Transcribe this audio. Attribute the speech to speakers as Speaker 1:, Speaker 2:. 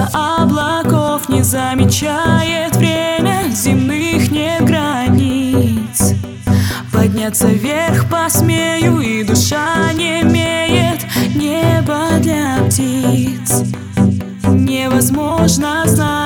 Speaker 1: Небо облаков не замечает время Земных нет границ. Подняться вверх посмею И душа не имеет Небо для птиц. Невозможно знать,